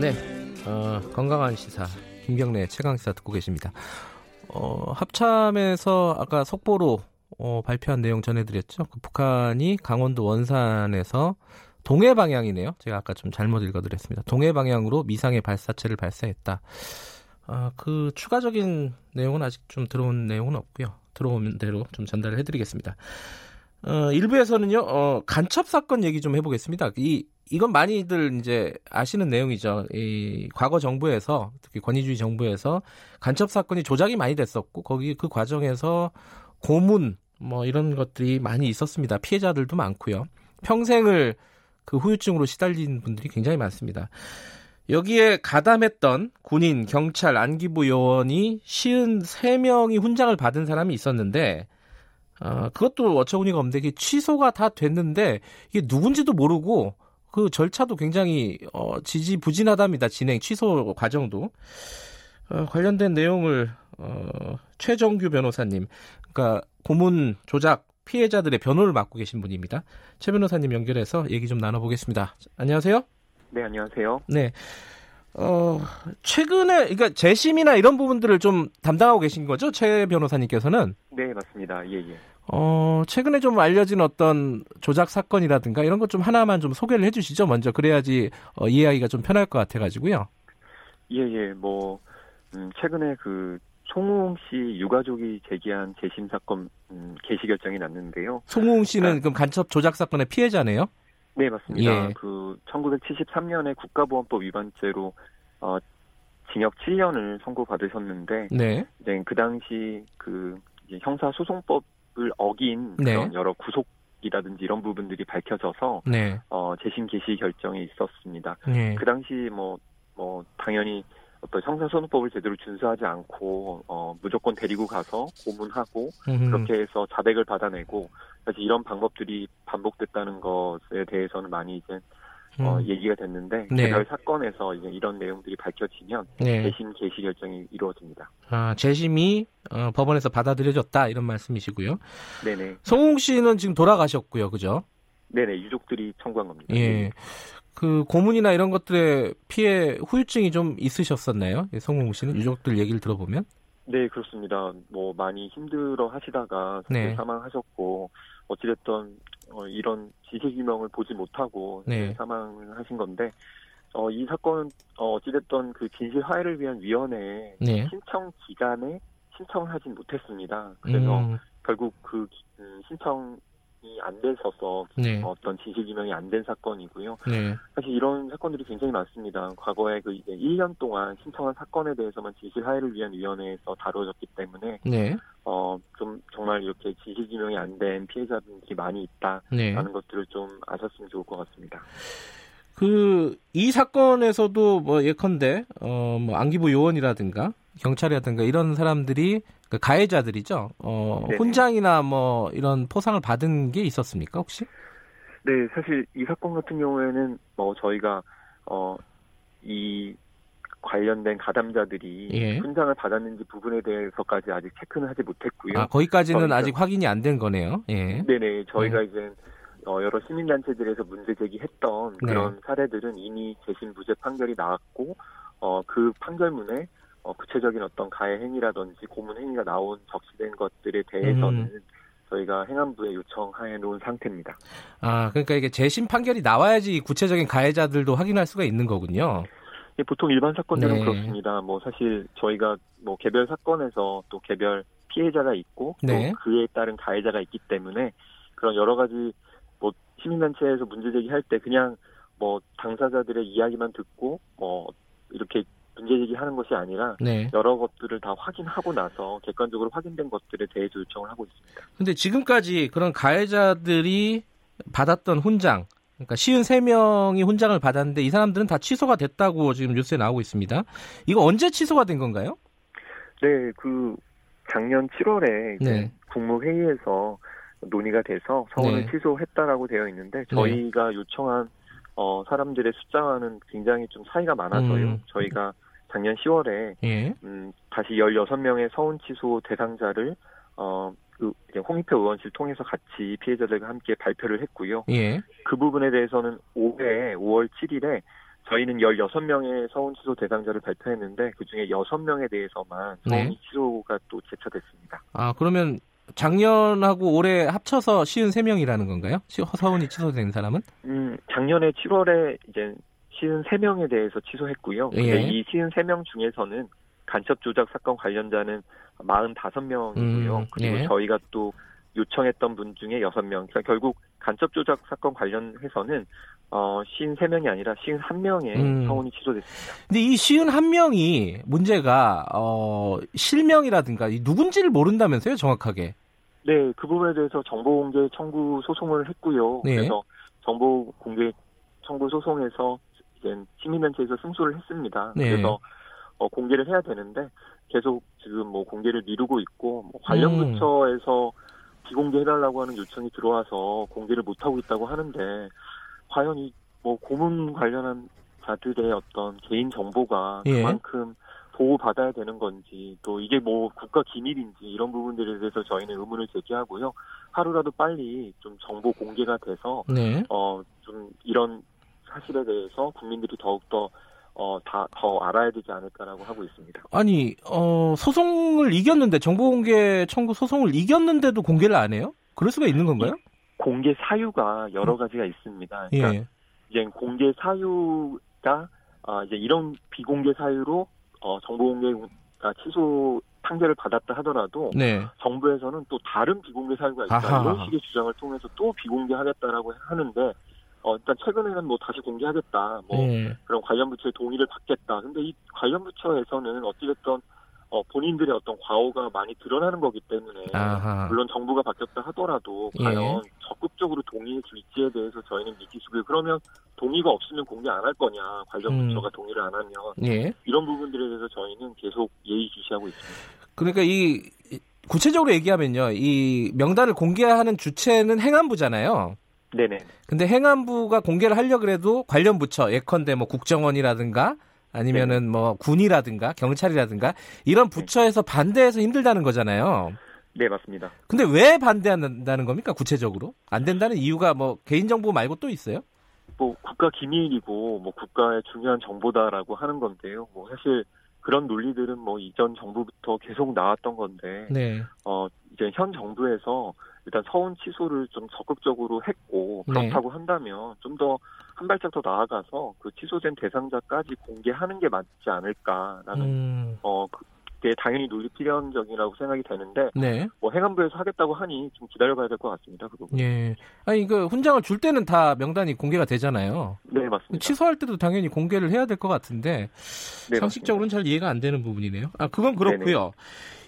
네, 어, 건강한 시사 김경래 최강 시사 듣고 계십니다. 어, 합참에서 아까 속보로 어, 발표한 내용 전해드렸죠. 그 북한이 강원도 원산에서 동해 방향이네요. 제가 아까 좀 잘못 읽어드렸습니다. 동해 방향으로 미상의 발사체를 발사했다. 아, 그 추가적인 내용은 아직 좀 들어온 내용은 없고요. 들어오는 대로 좀 전달을 해드리겠습니다. 어, 일부에서는요, 어, 간첩 사건 얘기 좀 해보겠습니다. 이, 이건 많이들 이제 아시는 내용이죠. 이 과거 정부에서, 특히 권위주의 정부에서 간첩 사건이 조작이 많이 됐었고, 거기 그 과정에서 고문, 뭐 이런 것들이 많이 있었습니다. 피해자들도 많고요. 평생을 그 후유증으로 시달린 분들이 굉장히 많습니다. 여기에 가담했던 군인, 경찰, 안기부 요원이 53명이 훈장을 받은 사람이 있었는데, 어, 그것도 어처구니가 없는데, 취소가 다 됐는데, 이게 누군지도 모르고, 그 절차도 굉장히, 어, 지지부진하답니다. 진행, 취소 과정도. 어, 관련된 내용을, 어, 최정규 변호사님, 그러니까 고문 조작 피해자들의 변호를 맡고 계신 분입니다. 최 변호사님 연결해서 얘기 좀 나눠보겠습니다. 안녕하세요. 네, 안녕하세요. 네. 어, 최근에, 그러니까 재심이나 이런 부분들을 좀 담당하고 계신 거죠? 최 변호사님께서는? 네, 맞습니다. 예, 예. 어, 최근에 좀 알려진 어떤 조작 사건이라든가 이런 것 좀 하나만 좀 소개를 해 주시죠. 먼저. 그래야지 어, 이해하기가 좀 편할 것 같아가지고요. 예, 예. 뭐, 음, 최근에 그 송우웅 씨 유가족이 제기한 재심 사건 음, 개시 결정이 났는데요. 송우웅 씨는 아, 그럼 간첩 조작 사건의 피해자네요? 네, 맞습니다. 예. 그 1973년에 국가보안법 위반죄로 어, 징역 7년을 선고받으셨는데, 네. 이제 그 당시 그 형사소송법 을 어긴 네. 그런 여러 구속 이라든지 이런 부분들이 밝혀져서 네. 어, 재심 개시 결정이 있었습니다. 네. 그 당시 뭐뭐 뭐 당연히 어떤 형사소송법을 제대로 준수하지 않고 어, 무조건 데리고 가서 고문하고 음흠. 그렇게 해서 자백을 받아내고 사실 이런 방법들이 반복됐다는 것에 대해서는 많이 이제 어, 음. 얘기가 됐는데 네. 개별 사건에서 이제 이런 내용들이 밝혀지면 네. 재심 개시 결정이 이루어집니다. 아 재심이 어, 법원에서 받아들여졌다 이런 말씀이시고요. 네네. 성웅 씨는 지금 돌아가셨고요, 그죠? 네네 유족들이 청구한 겁니다. 예. 그 고문이나 이런 것들의 피해 후유증이 좀 있으셨었나요? 성웅 씨는 유족들 얘기를 들어보면? 네 그렇습니다. 뭐 많이 힘들어 하시다가 네. 사망하셨고 어찌됐든 어, 이런 지식 유명을 보지 못하고 네. 사망을 하신 건데 어, 이 사건은 어, 어찌됐든 그 진실 화해를 위한 위원회 네. 신청 기간에 신청을 하진 못했습니다. 그래서 음. 결국 그 음, 신청이 안 되셔서 네. 어떤 진실 규명이 안 된 사건이고요. 네. 사실 이런 사건들이 굉장히 많습니다. 과거에 그 이제 1년 동안 신청한 사건에 대해서만 진실 화해를 위한 위원회에서 다뤄졌기 때문에 네. 어, 좀 정말 이렇게 진실 규명이 안 된 피해자분들이 많이 있다라는 네. 것들을 좀 아셨으면 좋을 것 같습니다. 그 이 사건에서도 뭐 예컨대 어 뭐 안기부 요원이라든가 경찰이라든가 이런 사람들이 그 가해자들이죠. 어 네네. 훈장이나 뭐 이런 포상을 받은 게 있었습니까 혹시? 네, 사실 이 사건 같은 경우에는 뭐 저희가 어 이 관련된 가담자들이 예. 훈장을 받았는지 부분에 대해서까지 아직 체크는 하지 못했고요. 아, 거기까지는 저희가, 아직 확인이 안 된 거네요. 예. 네네. 저희가 예. 이제 어, 여러 시민단체들에서 문제 제기했던 네. 그런 사례들은 이미 재심 무죄 판결이 나왔고 어, 그 판결문에 어, 구체적인 어떤 가해 행위라든지 고문 행위가 나온 적시된 것들에 대해서는 음. 저희가 행안부에 요청해 놓은 상태입니다. 아, 그러니까 이게 재심 판결이 나와야지 구체적인 가해자들도 확인할 수가 있는 거군요. 예, 보통 일반 사건들은 네. 그렇습니다. 뭐 사실 저희가 뭐 개별 사건에서 또 개별 피해자가 있고 네. 또 그에 따른 가해자가 있기 때문에 그런 여러 가지 뭐 시민단체에서 문제 제기할 때 그냥 뭐 당사자들의 이야기만 듣고 뭐 이렇게 문제 제기하는 것이 아니라 네. 여러 것들을 다 확인하고 나서 객관적으로 확인된 것들에 대해서 요청을 하고 있습니다. 근데 지금까지 그런 가해자들이 받았던 훈장 그러니까 시은 3명이 훈장을 받았는데 이 사람들은 다 취소가 됐다고 지금 뉴스에 나오고 있습니다. 이거 언제 취소가 된 건가요? 네, 그 작년 7월에 네. 국무회의에서 논의가 돼서 서울은 네. 취소했다라고 되어 있는데 네. 저희가 네. 요청한 어, 사람들의 숫자와는 굉장히 좀 차이가 많아서요. 음. 저희가 작년 10월에 예. 음, 다시 16명의 서운 취소 대상자를 어, 그 홍익표 의원실 통해서 같이 피해자들과 함께 발표를 했고요. 예. 그 부분에 대해서는 올해 5월 7일에 저희는 16명의 서운 취소 대상자를 발표했는데 그중에 6명에 대해서만 서운 네. 취소가 또 제쳐됐습니다. 아, 그러면 작년하고 올해 합쳐서 시은 3명이라는 건가요? 서운이 취소된 사람은? 음, 작년에 7월에 이제 시은 3명에 대해서 취소했고요. 예. 이 시은 3명 중에서는 간첩 조작 사건 관련자는 45명이고요. 음, 그리고 예. 저희가 또 요청했던 분 중에 6명. 그러니까 결국 간첩 조작 사건 관련해서는 어, 53명이 아니라 51명의 음. 서운이 취소됐습니다. 근데 이 51명이 문제가 어, 실명이라든가 누군지를 모른다면서요, 정확하게? 네, 그 부분에 대해서 정보 공개 청구 소송을 했고요. 네. 그래서 정보 공개 청구 소송에서 이제 시민단체에서 승소를 했습니다. 네. 그래서 어, 공개를 해야 되는데 계속 지금 뭐 공개를 미루고 있고 뭐 관련 음. 부처에서 비공개해달라고 하는 요청이 들어와서 공개를 못하고 있다고 하는데 과연 이 뭐 고문 관련한 자들의 어떤 개인 정보가 예. 그만큼 보호받아야 되는 건지 또 이게 뭐 국가 기밀인지 이런 부분들에 대해서 저희는 의문을 제기하고요. 하루라도 빨리 좀 정보 공개가 돼서 네. 어좀 이런 사실에 대해서 국민들이 더욱더 어, 다, 더 알아야 되지 않을까라고 하고 있습니다. 아니, 어, 소송을 이겼는데, 정보공개 청구 소송을 이겼는데도 공개를 안 해요? 그럴 수가 있는 건가요? 공개 사유가 여러 가지가 있습니다. 그러니까 예. 이제 공개 사유가, 아, 이제 이런 비공개 사유로, 어, 정보공개가 취소 판결을 받았다 하더라도, 네. 정부에서는 또 다른 비공개 사유가 있다. 아하. 이런 식의 주장을 통해서 또 비공개하겠다라고 하는데, 어, 일단 최근에는 뭐 다시 공개하겠다, 뭐 네. 그런 관련 부처의 동의를 받겠다. 근데 이 관련 부처에서는 어찌됐든 어, 본인들의 어떤 과오가 많이 드러나는 거기 때문에 아하. 물론 정부가 바뀌었다 하더라도 예. 과연 예. 적극적으로 동의해 줄지에 대해서 저희는 미지수고요. 그러면 동의가 없으면 공개 안 할 거냐 관련 음. 부처가 동의를 안 하면 예. 이런 부분들에 대해서 저희는 계속 예의주시하고 있습니다. 그러니까 이 구체적으로 얘기하면요, 이 명단을 공개하는 주체는 행안부잖아요. 네네. 근데 행안부가 공개를 하려 그래도 관련 부처 예컨대 뭐 국정원이라든가 아니면은 네. 뭐 군이라든가 경찰이라든가 이런 네. 부처에서 반대해서 힘들다는 거잖아요. 네, 맞습니다. 근데 왜 반대한다는 겁니까? 구체적으로? 안 된다는 이유가 뭐 개인정보 말고 또 있어요? 뭐 국가 기밀이고 뭐 국가의 중요한 정보다라고 하는 건데요. 뭐 사실 그런 논리들은 뭐 이전 정부부터 계속 나왔던 건데 네. 어 이제 현 정부에서 일단 서운 취소를 좀 적극적으로 했고 네. 그렇다고 네. 한다면 좀 더 한 발짝 더 나아가서 그 취소된 대상자까지 공개하는 게 맞지 않을까라는 음. 어 그게 당연히 논리 필연적이라고 생각이 되는데 네. 뭐 행안부에서 하겠다고 하니 좀 기다려봐야 될 것 같습니다. 그 부분. 예. 아니 그 훈장을 줄 때는 다 명단이 공개가 되잖아요. 네 맞습니다. 취소할 때도 당연히 공개를 해야 될 것 같은데 네, 상식적으로는 잘 이해가 안 되는 부분이네요. 아 그건 그렇고요. 네네.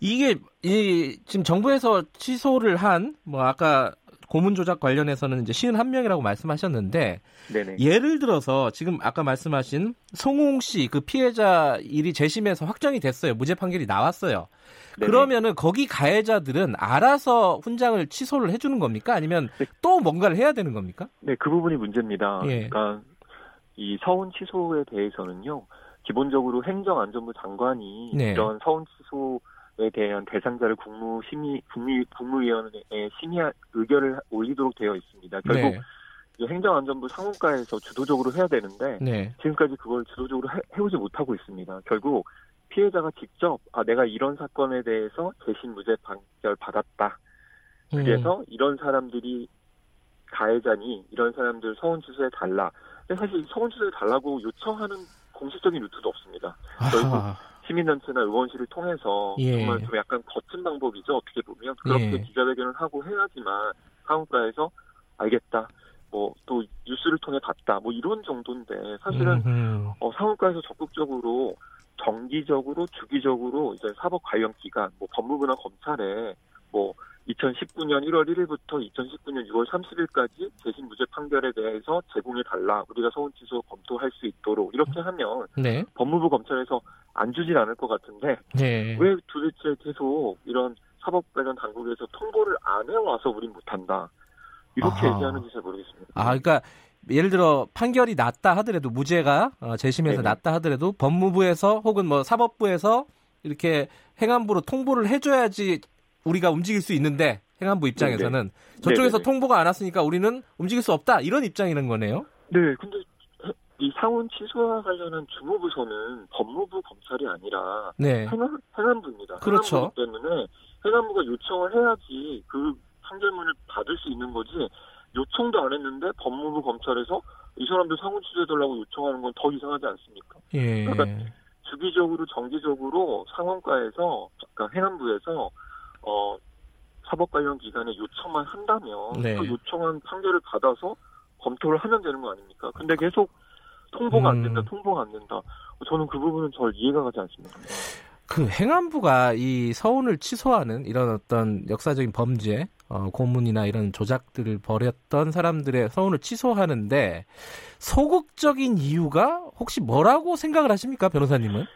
이게 이 지금 정부에서 취소를 한 뭐 아까 고문 조작 관련해서는 이제 시은 한 명이라고 말씀하셨는데 네네. 예를 들어서 지금 아까 말씀하신 송웅 씨 그 피해자 일이 재심에서 확정이 됐어요. 무죄 판결이 나왔어요. 네네. 그러면은 거기 가해자들은 알아서 훈장을 취소를 해주는 겁니까? 아니면 네. 또 뭔가를 해야 되는 겁니까? 네, 그 부분이 문제입니다. 예. 그러니까 이 서운 취소에 대해서는요. 기본적으로 행정안전부 장관이 네. 이런 서운 취소 에 대한 대상자를 국무 심의 국무 국무위원회에 심의 의결을 올리도록 되어 있습니다. 결국 네. 행정안전부 상무과에서 주도적으로 해야 되는데 네. 지금까지 그걸 주도적으로 해, 해오지 못하고 있습니다. 결국 피해자가 직접 아 내가 이런 사건에 대해서 재심 무죄 판결 받았다. 그래서 음. 이런 사람들이 가해자니 이런 사람들 서원 취소해 달라. 근데 사실 서원 취소해 달라고 요청하는 공식적인 루트도 없습니다. 결국 시민단체나 의원실을 통해서 예. 정말 좀 약간 거친 방법이죠. 어떻게 보면 그렇게 예. 기자회견을 하고 해야지만 사무과에서 알겠다. 뭐 또 뉴스를 통해 봤다. 뭐 이런 정도인데 사실은 어, 사무과에서 적극적으로 정기적으로 주기적으로 이제 사법 관련 기관, 뭐 법무부나 검찰에 뭐 2019년 1월 1일부터 2019년 6월 30일까지 재심 무죄 판결에 대해서 제공해 달라. 우리가 소원 취소 검토할 수 있도록 이렇게 하면 네. 법무부 검찰에서 안 주진 않을 것 같은데 네. 왜 도대체 계속 이런 사법 관련 당국에서 통보를 안 해와서 우린 못한다. 이렇게 아하. 얘기하는지 잘 모르겠습니다. 아, 그러니까 예를 들어 판결이 났다 하더라도 무죄가 어, 재심에서 네네. 났다 하더라도 법무부에서 혹은 뭐 사법부에서 이렇게 행안부로 통보를 해줘야지 우리가 움직일 수 있는데 행안부 입장에서는 네네. 저쪽에서 네네. 통보가 안 왔으니까 우리는 움직일 수 없다 이런 입장이라는 거네요. 네, 근데 이 상원 취소와 관련한 주무부서는 법무부 검찰이 아니라 네. 행안, 행안부입니다. 그렇죠. 행안부 때문에 행안부가 요청을 해야지 그 판결문을 받을 수 있는 거지 요청도 안 했는데 법무부 검찰에서 이 사람들 상원 취소해달라고 요청하는 건 더 이상하지 않습니까? 예. 그러니까 주기적으로 정기적으로 상원과에서 그러니까 행안부에서 어 사법 관련 기관에 요청만 한다면 네. 그 요청한 판결을 받아서 검토를 하면 되는 거 아닙니까? 근데 계속 통보가 안 된다, 음. 통보가 안 된다. 저는 그 부분은 절 이해가 가지 않습니다. 그 행안부가 이 서운을 취소하는 이런 어떤 역사적인 범죄, 어, 고문이나 이런 조작들을 벌였던 사람들의 서운을 취소하는데 소극적인 이유가 혹시 뭐라고 생각을 하십니까, 변호사님은?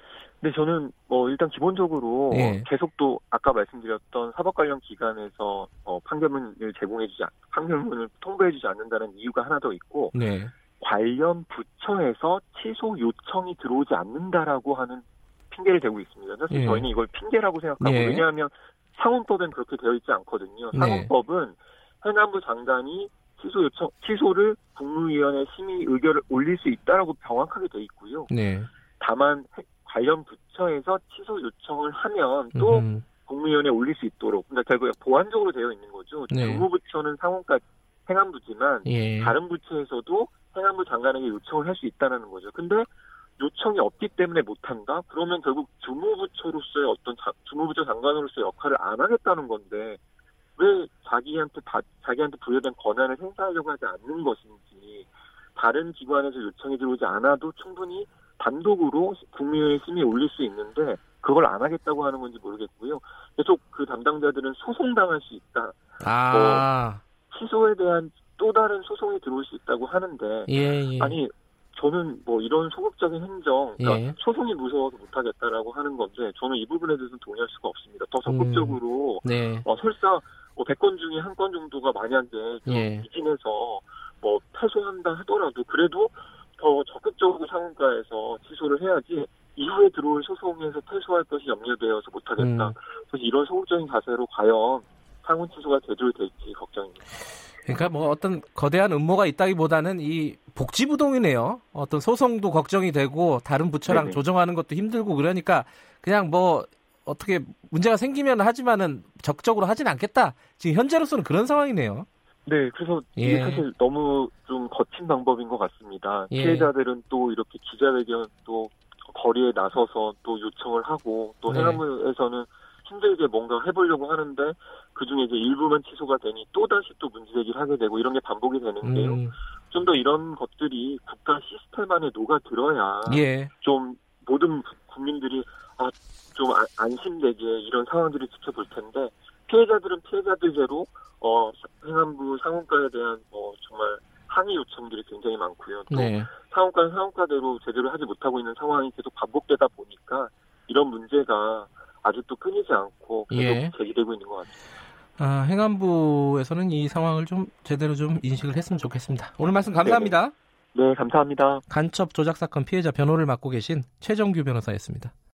네, 저는 뭐 일단 기본적으로 예. 계속 또 아까 말씀드렸던 사법 관련 기관에서 어, 판결문을 제공해주지 판결문을 통보해주지 않는다는 이유가 하나 더 있고 네. 관련 부처에서 취소 요청이 들어오지 않는다라고 하는 핑계를 대고 있습니다. 사실 예. 저희는 이걸 핑계라고 생각하고 예. 왜냐하면 상원법엔 그렇게 되어 있지 않거든요. 네. 상원법은 네. 행안부 장관이 취소 요청 취소를 국무위원회 심의 의결을 올릴 수 있다라고 명확하게 되어 있고요. 네. 다만 관련 부처에서 취소 요청을 하면 또 음. 국무위원회에 올릴 수 있도록 그러니까 결국 보완적으로 되어 있는 거죠. 네. 주무부처는 상원과 행안부지만 예. 다른 부처에서도 행안부 장관에게 요청을 할 수 있다는 거죠. 근데 요청이 없기 때문에 못한다? 그러면 결국 주무부처로서의 어떤 자, 주무부처 장관으로서의 역할을 안 하겠다는 건데 왜 자기한테 다, 자기한테 부여된 권한을 행사하려고 하지 않는 것인지 다른 기관에서 요청이 들어오지 않아도 충분히 단독으로 국민의 힘이 올릴 수 있는데 그걸 안 하겠다고 하는 건지 모르겠고요. 계속 그 담당자들은 소송당할 수 있다. 아. 뭐 취소에 대한 또 다른 소송이 들어올 수 있다고 하는데 예, 예. 아니 저는 뭐 이런 소극적인 행정, 그러니까 예. 소송이 무서워서 못하겠다라고 하는 건데 저는 이 부분에 대해서는 동의할 수가 없습니다. 더 적극적으로 음. 네. 어, 설사 뭐 100건 중에 한 건 정도가 만약에 예. 이진해서 뭐 패소한다 하더라도 그래도 더 적극적으로 상가에서 취소를 해야지 이후에 들어올 소송에서 패소할 것이 염려되어서 못하겠다. 음. 그래서 이런 소극적인 자세로 과연 상원 취소가 제대로 될지 걱정입니다. 그러니까 뭐 어떤 거대한 음모가 있다기보다는 이 복지부동이네요. 어떤 소송도 걱정이 되고 다른 부처랑 네네. 조정하는 것도 힘들고 그러니까 그냥 뭐 어떻게 문제가 생기면 하지만은 적극적으로 하진 않겠다. 지금 현재로서는 그런 상황이네요. 네, 그래서 이게 예. 사실 너무 좀 거친 방법인 것 같습니다. 예. 피해자들은 또 이렇게 기자회견 또 거리에 나서서 또 요청을 하고 또 네. 해남에서는 힘들게 뭔가 해보려고 하는데 그 중에 이제 일부만 취소가 되니 또 다시 또 문제 제기를 하게 되고 이런 게 반복이 되는데요. 음. 좀더 이런 것들이 국가 시스템 안에 녹아들어야 예. 좀 모든 국민들이 아, 좀 안심되게 이런 상황들을 지켜볼 텐데 피해자들은 피해자들대로 어, 행안부 상원가에 대한 어, 정말 항의 요청들이 굉장히 많고요. 또 네. 상원가는 상원가대로 제대로 하지 못하고 있는 상황이 계속 반복되다 보니까 이런 문제가 아직도 끊이지 않고 계속 예. 제기되고 있는 것 같습니다. 아, 행안부에서는 이 상황을 좀 제대로 좀 인식을 했으면 좋겠습니다. 오늘 말씀 감사합니다. 네, 네 감사합니다. 간첩 조작 사건 피해자 변호를 맡고 계신 최정규 변호사였습니다.